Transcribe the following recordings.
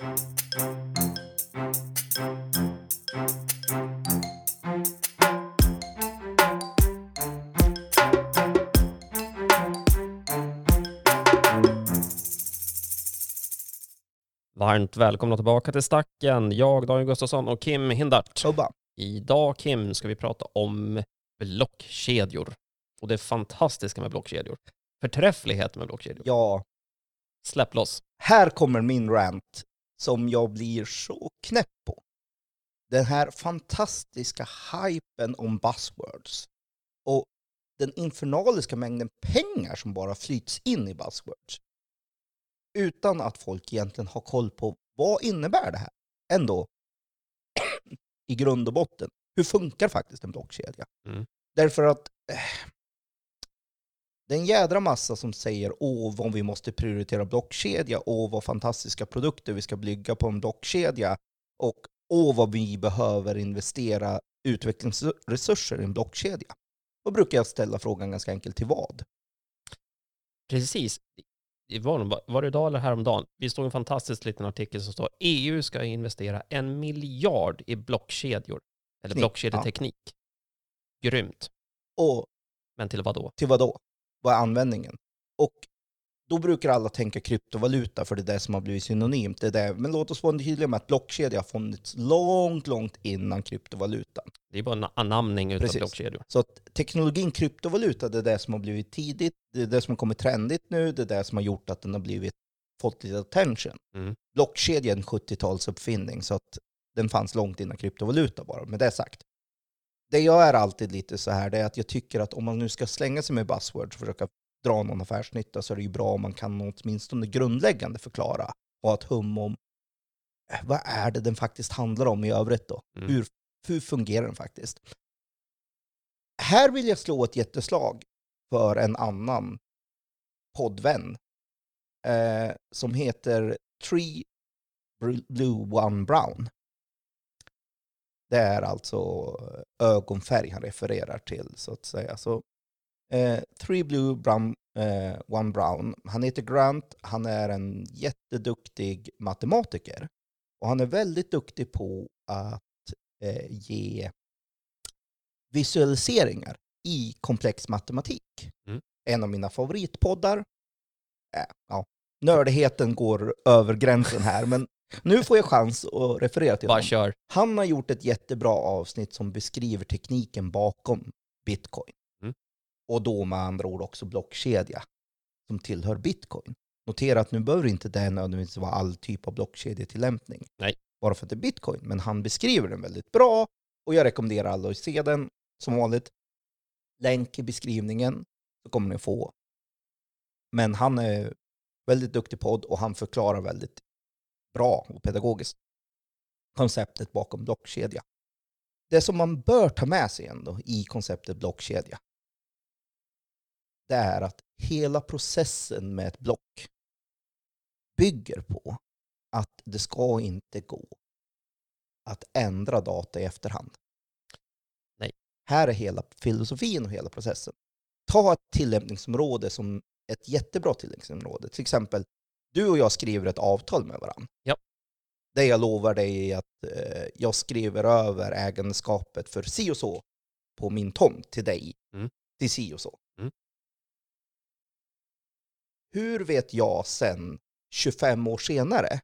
Varmt välkomna tillbaka till Stacken. Jag, Daniel Gustafsson och Kim Hindart. Tobba. Idag, Kim, ska vi prata om blockkedjor. Och det fantastiska med blockkedjor. Förträfflighet med blockkedjor. Ja, Släpp loss. här kommer min rant som jag blir så knäpp på. Den här fantastiska hypen om buzzwords och den infernaliska mängden pengar som bara flyts in i buzzwords. Utan att folk egentligen har koll på vad innebär det här? Ändå, i grund och botten, hur funkar faktiskt en blockkedja? Mm. Därför att eh, det är en jädra massa som säger åh vad vi måste prioritera blockkedja, åh vad fantastiska produkter vi ska bygga på en blockkedja och åh vad vi behöver investera utvecklingsresurser i en blockkedja. Då brukar jag ställa frågan ganska enkelt till vad? Precis. Var, det idag eller häromdagen? Vi stod en fantastisk liten artikel som står EU ska investera en miljard i blockkedjor. Eller Teknik, blockkedjeteknik. Grymt. Och Men till vad då? till vad då? Vad är användningen? Och då brukar alla tänka kryptovaluta för det är det som har blivit synonymt. Det är det. Men låt oss vara tydliga med att blockkedja har funnits långt, långt innan kryptovalutan. Det är bara en anamning utav Precis. blockkedjor. Så teknologin kryptovaluta, det är det som har blivit tidigt, det är det som har kommit trendigt nu, det är det som har gjort att den har blivit, fått lite attention. Mm. Blockkedja är en 70-talsuppfinning, så att den fanns långt innan kryptovaluta bara, med det sagt. Det jag är alltid lite så här, det är att jag tycker att om man nu ska slänga sig med buzzwords och försöka dra någon affärsnytta så är det ju bra om man kan åtminstone grundläggande förklara och ha ett hum om eh, vad är det den faktiskt handlar om i övrigt då? Mm. Hur, hur fungerar den faktiskt? Här vill jag slå ett jätteslag för en annan poddvän eh, som heter Tree Blue One Brown. Det är alltså ögonfärg han refererar till så att säga. Så, eh, Three Blue Brown, eh, One Brown. Han heter Grant, han är en jätteduktig matematiker. Och han är väldigt duktig på att eh, ge visualiseringar i komplex matematik. Mm. En av mina favoritpoddar. Äh, ja, nördigheten går över gränsen här, men nu får jag chans att referera till Bara honom. kör. Han har gjort ett jättebra avsnitt som beskriver tekniken bakom bitcoin. Mm. Och då med andra ord också blockkedja som tillhör bitcoin. Notera att nu behöver inte det nödvändigtvis vara all typ av blockkedjetillämpning. Nej. Bara för att det är bitcoin. Men han beskriver den väldigt bra och jag rekommenderar alla att se den som vanligt. Länk i beskrivningen så kommer ni få. Men han är väldigt duktig podd och han förklarar väldigt bra och pedagogiskt konceptet bakom blockkedja. Det som man bör ta med sig ändå i konceptet blockkedja, det är att hela processen med ett block bygger på att det ska inte gå att ändra data i efterhand. Nej. Här är hela filosofin och hela processen. Ta ett tillämpningsområde som ett jättebra tillämpningsområde. Till exempel, du och jag skriver ett avtal med varandra. Ja. Det jag lovar dig är att eh, jag skriver över ägandeskapet för si och så på min tomt till dig, Mm. till si och så. Mm. Hur vet jag sen, 25 år senare,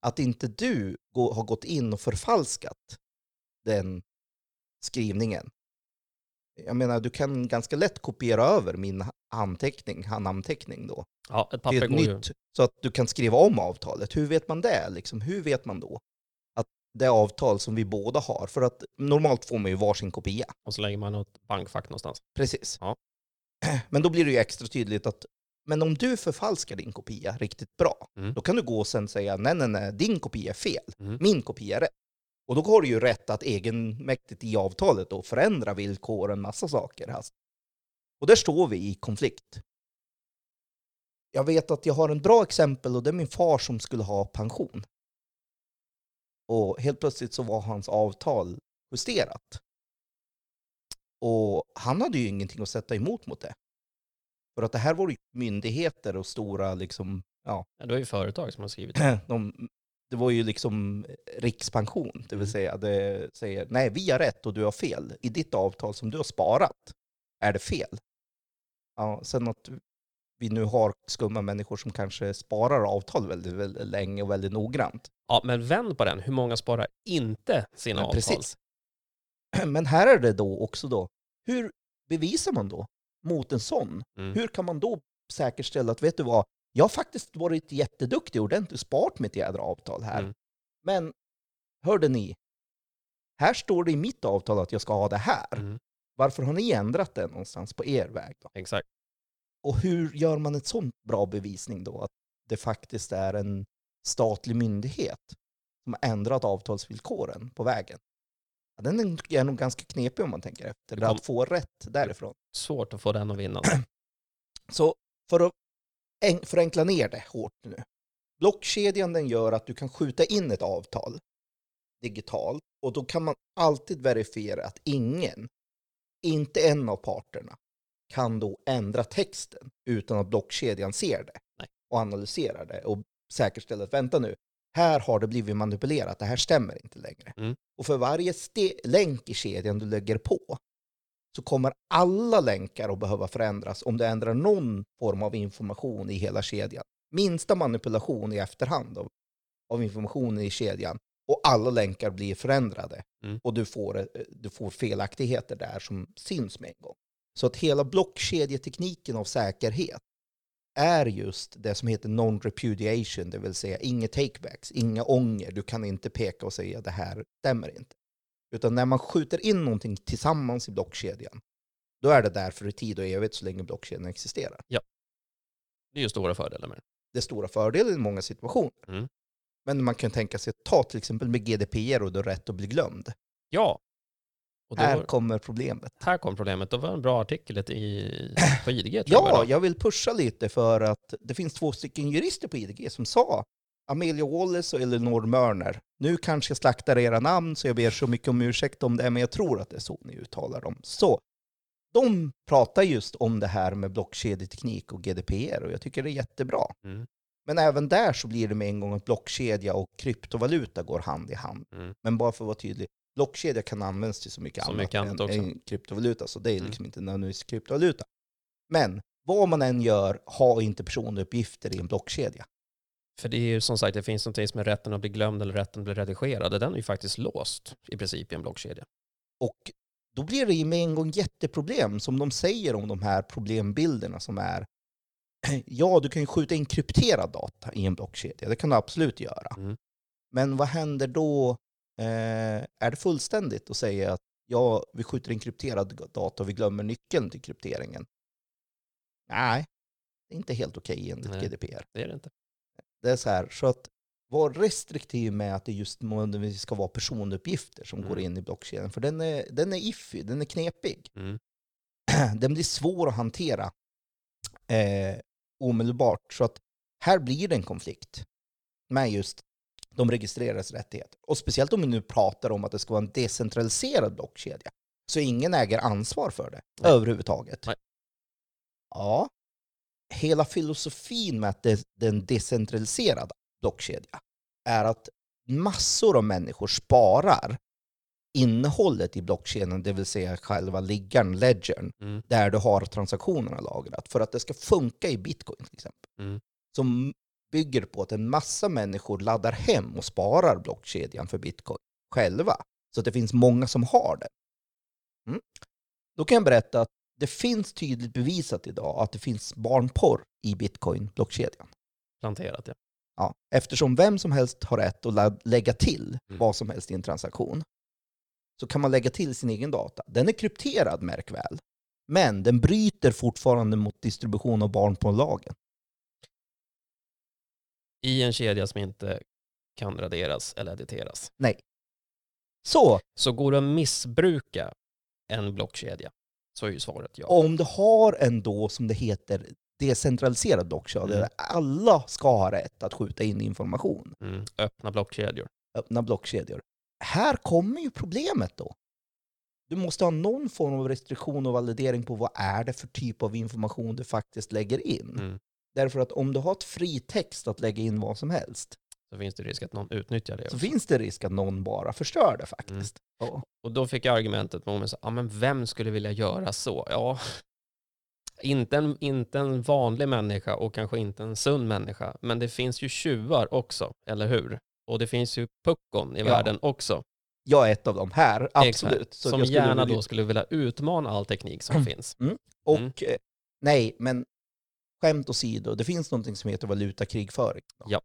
att inte du har gått in och förfalskat den skrivningen? Jag menar, du kan ganska lätt kopiera över min anteckning, namnteckning då, Ja, ett papper ett går ju. nytt, så att du kan skriva om avtalet. Hur vet man det? Liksom? Hur vet man då att det avtal som vi båda har? För att normalt får man ju varsin kopia. Och så lägger man något bankfack någonstans. Precis. Ja. Men då blir det ju extra tydligt att men om du förfalskar din kopia riktigt bra, Mm. då kan du gå och sen säga nej, nej, nej, din kopia är fel, Mm. min kopia är rätt. Och då har du ju rätt att egenmäktigt i avtalet då förändra villkoren, massa saker. Alltså. Och där står vi i konflikt. Jag vet att jag har en bra exempel och det är min far som skulle ha pension. Och helt plötsligt så var hans avtal justerat. Och han hade ju ingenting att sätta emot mot det. För att det här var ju myndigheter och stora liksom, ja, Ja, det var ju företag som har skrivit. de det var ju liksom rikspension, det vill Mm. säga det säger nej vi har rätt och du har fel. I ditt avtal som du har sparat är det fel. Ja, sen att vi nu har skumma människor som kanske sparar avtal väldigt, väldigt länge och väldigt noggrant. Ja, men vänd på den. Hur många sparar inte sina Men avtal? precis. Men här är det då också då, hur bevisar man då mot en sån? Mm. Hur kan man då säkerställa att, vet du vad, jag har faktiskt varit jätteduktig ordentligt sparat mitt jädra avtal här. Mm. Men, hörde ni? Här står det i mitt avtal att jag ska ha det här. Mm. Varför har ni ändrat det någonstans på er väg då? Exakt. Och hur gör man ett sånt bra bevisning då? Att det faktiskt är en statlig myndighet som har ändrat avtalsvillkoren på vägen. Ja, den är- nog ganska knepig om man tänker efter. Kom- Att få rätt därifrån. Svårt att få den att vinna. Så för att förenkla ner det hårt nu. Blockkedjan den gör att du kan skjuta in ett avtal digitalt och då kan man alltid verifiera att ingen, inte en av parterna, kan då ändra texten utan att blockkedjan ser det Nej. och analyserar det och säkerställer att vänta nu, här har det blivit manipulerat, det här stämmer inte längre. Mm. Och för varje länk i kedjan du lägger på så kommer alla länkar att behöva förändras om du ändrar någon form av information i hela kedjan. Minsta manipulation i efterhand av, av informationen i kedjan och alla länkar blir förändrade Mm. och du får, eh, du får felaktigheter där som syns med en gång. Så att hela blockkedjetekniken av säkerhet är just det som heter non-repudiation, det vill säga inga takebacks, inga ånger. Du kan inte peka och säga det här stämmer inte. Utan när man skjuter in någonting tillsammans i blockkedjan, då är det där för tid och evigt så länge blockkedjan existerar. Det är ju stora fördelar med det. Det är stora fördelar i många situationer. Mm. Men man kan tänka sig, ta till exempel med GDPR och har rätt att bli glömd. Ja. Och då, Här här, kommer problemet. kom problemet. Det var en bra artikel i, på IDG. Ja, jag. jag vill pusha lite för att det finns två stycken jurister på IDG som sa Amelia Wallace och Eleanor Mörner. Nu kanske jag slaktar era namn så jag ber så mycket om ursäkt om det, men jag tror att det är så ni uttalar dem. Så, de pratar just om det här med blockkedjeteknik och GDPR och jag tycker det är jättebra. Mm. Men även där så blir det med en gång att blockkedja och kryptovaluta går hand i hand. Mm. Men bara för att vara tydlig, blockkedja kan användas till så mycket Så annat, mycket annat än, också. än kryptovaluta, så det är Mm. liksom inte nödvändigtvis kryptovaluta. Men vad man än gör, ha inte personuppgifter i en blockkedja. För det är ju som sagt, det finns någonting som är rätten att bli glömd eller rätten att bli redigerad. Den är ju faktiskt låst i princip i en blockkedja. Och då blir det ju med en gång jätteproblem, som de säger om de här problembilderna som är Ja, du kan ju skjuta in krypterad data i en blockkedja, det kan du absolut göra. Mm. Men vad händer då? Eh, är det fullständigt att säga att ja, vi skjuter in krypterad data och vi glömmer nyckeln till krypteringen? Nej, det är inte helt okej enligt Nej. GDPR. Det är det inte. Det är så här, så att var restriktiv med att det just ska vara personuppgifter som Mm. går in i blockkedjan, för den är, den är iffy, den är knepig. Mm. Den blir svår att hantera eh, omedelbart, så att här blir det en konflikt med just de registrerades rättigheter. Och speciellt om vi nu pratar om att det ska vara en decentraliserad blockkedja, så ingen äger ansvar för det Nej. överhuvudtaget. Nej. Ja, hela filosofin med att det, är en decentraliserad blockkedja är att massor av människor sparar innehållet i blockkedjan, det vill säga själva liggaren, ledgern, Mm. där du har transaktionerna lagrat, för att det ska funka i bitcoin till exempel. Mm. Som bygger på att en massa människor laddar hem och sparar blockkedjan för bitcoin själva. Så att det finns många som har det. Mm. Då kan jag berätta att det finns tydligt bevisat idag att det finns barnporr i bitcoin-blockkedjan. Planterat, ja. Ja, eftersom vem som helst har rätt att lä- lägga till Mm. vad som helst i en transaktion så kan man lägga till sin egen data. Den är krypterad, märk väl. Men den bryter fortfarande mot distribution av barnporrlagen. I en kedja som inte kan raderas eller editeras. Så Så går det att missbruka en blockkedja? Så är ju svaret ja. om du har en då, som det heter, decentraliserad blockkedja, Mm. där alla ska ha rätt att skjuta in information, Mm. Öppna blockkedjor. öppna blockkedjor. Här kommer ju problemet då. Du måste ha någon form av restriktion och validering på vad är det för typ av information du faktiskt lägger in. Mm. Därför att om du har ett fri text att lägga in vad som helst, så finns det risk att någon utnyttjar det. så också. finns det risk att någon bara förstör det faktiskt. Ja. Och då fick jag argumentet mot mig, så, ja men vem skulle vilja göra så? Ja, inte en, inte en vanlig människa och kanske inte en sund människa, men det finns ju tjuvar också, eller hur? Och det finns ju puckon i Ja. världen också, Jag är ett av dem här, absolut. Så som gärna vilja- då skulle vilja utmana all teknik som finns. Och Mm. eh, nej, men skämt åsido, det finns någonting som heter valutakrigföring. Japp.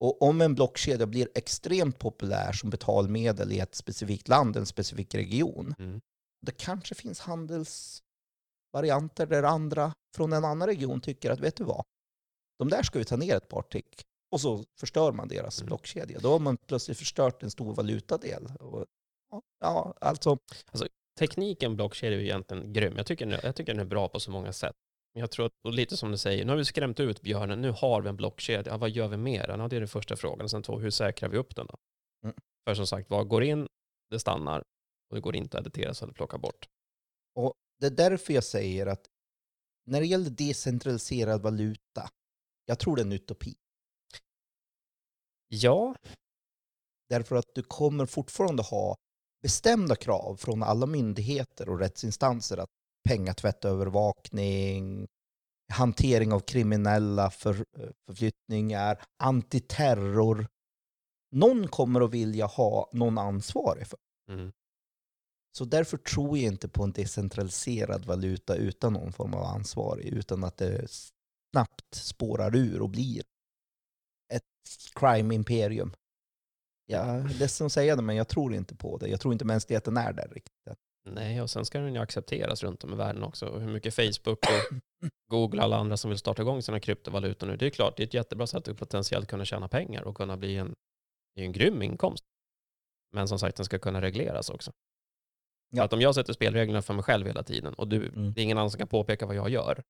Och om en blockkedja blir extremt populär som betalmedel i ett specifikt land, en specifik region, Mm. det kanske finns handelsvarianter där andra från en annan region tycker att, vet du vad, de där ska vi ta ner ett par tick. Och så förstör man deras Mm. blockkedja. Då har man plötsligt förstört en stor valutadel. Och, ja, ja, alltså, Tekniken blockkedja är ju egentligen grym. Jag tycker, den- jag tycker den är bra på så många sätt. Men jag tror att, och lite som du säger, nu har vi skrämt ut björnen, nu har vi en blockkedja, ja, vad gör vi den? Ja, det är den första frågan. Sen två, hur säkrar vi upp den då? Mm. För som sagt, vad går in, det stannar. Och det går inte att editera eller plocka bort. Och det är därför jag säger att när det gäller decentraliserad valuta, jag tror det är en utopi. Ja, Därför att du kommer fortfarande ha bestämda krav från alla myndigheter och rättsinstanser att pengatvättövervakning, hantering av kriminella för, förflyttningar, antiterror. Någon kommer att vilja ha någon ansvarig för. mm. Så därför tror jag inte på en decentraliserad valuta utan någon form av ansvarig, utan att det snabbt spårar ur och blir ett crime imperium. Jag är ledsen att säga det, men jag tror inte på det. Jag tror inte mänskligheten är där riktigt. Nej, och sen ska den ju accepteras runt om i världen också. Och hur mycket Facebook och Google och alla andra som vill starta igång sina kryptovalutor nu, det är klart, det är ett jättebra sätt att potentiellt kunna tjäna pengar och kunna bli en, en grym inkomst. Men som sagt, den ska kunna regleras också. Ja. Att om jag sätter spelreglerna för mig själv hela tiden och du, Mm. det är ingen annan som kan påpeka vad jag gör,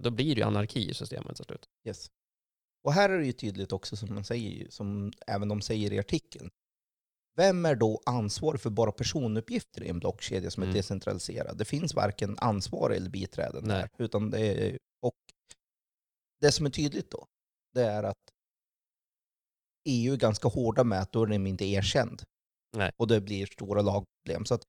då blir det ju anarki i systemet till slut. Yes. Och här är det ju tydligt också, som, man säger, som även de säger i artikeln. Vem är då ansvarig för bara personuppgifter i en blockkedja som är Mm. decentraliserad? Det finns varken ansvarig eller biträden Nej. där. Utan det, är, och det som är tydligt då, det är att EU är ganska hårda med att då är den inte erkänd. Nej. Och det blir stora lagproblem. Så att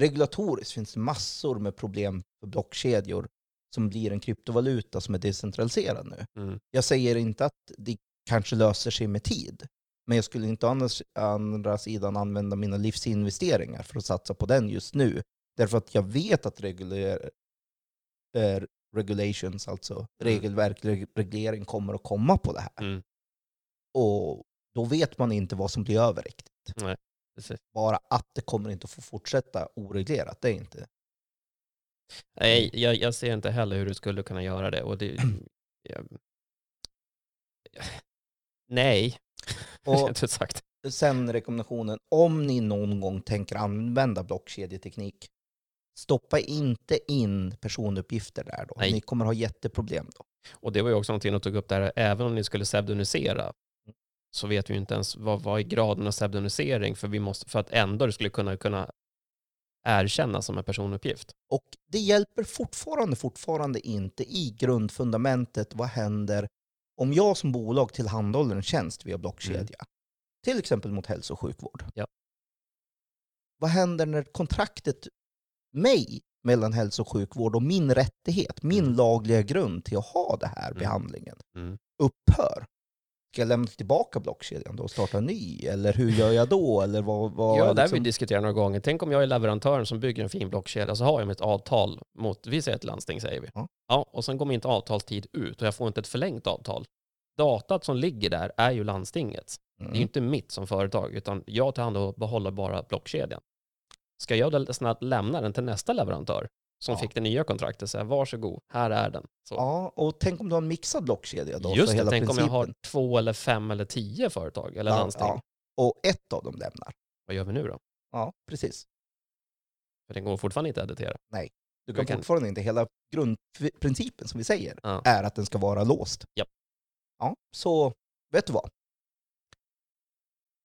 regulatoriskt finns det massor med problem för blockkedjor som blir en kryptovaluta som är decentraliserad nu. Mm. Jag säger inte att det kanske löser sig med tid. Men jag skulle inte å andra, sidan använda mina livsinvesteringar för att satsa på den just nu. Därför att jag vet att reguler, eh, regulations, alltså regelverk, reg- reglering kommer att komma på det här. Mm. Och då vet man inte vad som blir över riktigt. Nej. Bara att det kommer inte att få fortsätta oreglerat, det är inte. Nej, jag, jag ser inte heller hur du skulle kunna göra det. Och det jag, nej, Och sen rekommendationen, om ni någon gång tänker använda blockkedjeteknik, stoppa inte in personuppgifter där då. Nej. Ni kommer ha jätteproblem då. Och det var ju också någonting de tog upp där, även om ni skulle pseudonisera, så vet vi ju inte ens vad, vad är graden av pseudonisering för, vi måste, för att ändå det skulle kunna, kunna erkännas som en personuppgift. Och det hjälper fortfarande, fortfarande inte i grundfundamentet. Vad händer om jag som bolag tillhandahåller en tjänst via blockkedja? Till exempel mot hälso och sjukvård. Ja. Vad händer när kontraktet mig mellan hälso och sjukvård och min rättighet, min Mm. lagliga grund till att ha det här Mm. behandlingen Mm. upphör? Ska jag lämna tillbaka blockkedjan då och starta en ny? Eller hur gör jag då? Eller vad, vad Ja, det har vi liksom- diskuterat några gånger. Tänk om jag är leverantören som bygger en fin blockkedja, så har jag mitt avtal mot, vi säger ett landsting säger vi. Ja. Ja, och sen går min avtalstid ut och jag får inte ett förlängt avtal. Datat som ligger där är ju landstingets. Det är ju Mm. inte mitt som företag, utan jag tar hand om och behåller bara blockkedjan. Ska jag snabbt lämna den till nästa leverantör som Ja. fick det nya kontraktet och säga varsågod, här är den. Så. Ja, och tänk om du har en mixad blockkedja då? Just det, tänk om principen. jag har två eller fem eller tio företag eller Ja, landsting. ja. Och ett av dem lämnar. Vad gör vi nu då? Ja, precis. För den går fortfarande inte att editera. Du kan kan- fortfarande inte, hela grundprincipen som vi säger, Ja. är att den ska vara låst. Japp. Ja, så vet du vad?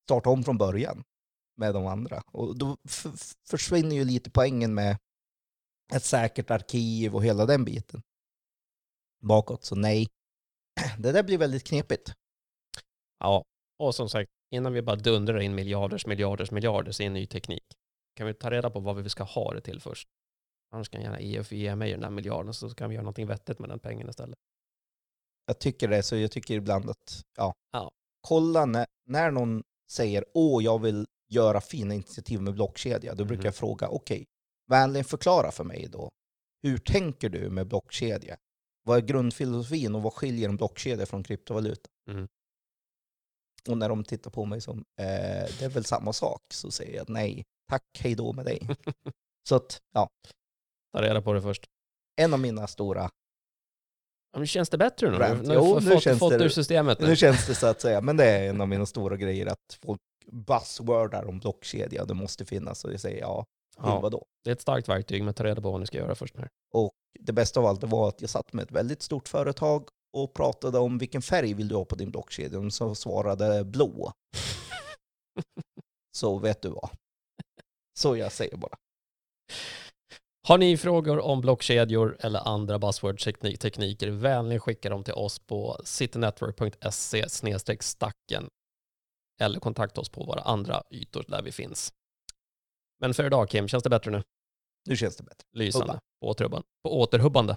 Starta om från början med de andra. Och då försvinner ju lite poängen med ett säkert arkiv och hela den biten. Bakåt, så nej. Det där blir väldigt knepigt. Ja, Och som sagt, innan vi bara dundrar in miljarders, miljarders, miljarders i en ny teknik, kan vi ta reda på vad vi ska ha det till först. Annars kan gärna EUF ge mig den där miljarden så kan vi göra någonting vettigt med den pengen istället. Jag tycker det, så jag tycker ibland att, ja, Ja. kolla när, när någon säger åh, jag vill göra fina initiativ med blockkedja, då brukar Mhm. jag fråga, okej, vänligen förklara för mig då, hur tänker du med blockkedja? Vad är grundfilosofin och vad skiljer en blockkedja från kryptovaluta? Mm. Och när de tittar på mig som, eh, det är väl samma sak, så säger jag nej, tack, hej då med dig. så att, ja, Ta reda på det först. en av mina stora, men känns det bättre nu? Rant. Nu Jo, nu fått, känns fått det- ur systemet nu. nu känns det så att säga, men det är en av mina stora grejer att folk buzzwordar om blockkedja, det måste finnas, och jag säger ja, Ja, vadå? det är ett starkt verktyg, men ta reda på vad ni ska göra först. Här. Det bästa av allt var att jag satt med ett väldigt stort företag och pratade om vilken färg vill du ha på din blockkedja? De så svarade blå. Så vet du vad. Så jag säger bara. Har ni frågor om blockkedjor eller andra buzzword-tekniker, vänligen skicka dem till oss på citynetwork.se stacken eller kontakta oss på våra andra ytor där vi finns. Men för idag Kim, känns det bättre nu? Nu känns det bättre. Lysande. Hubba. På återhubbande. På återhubbande.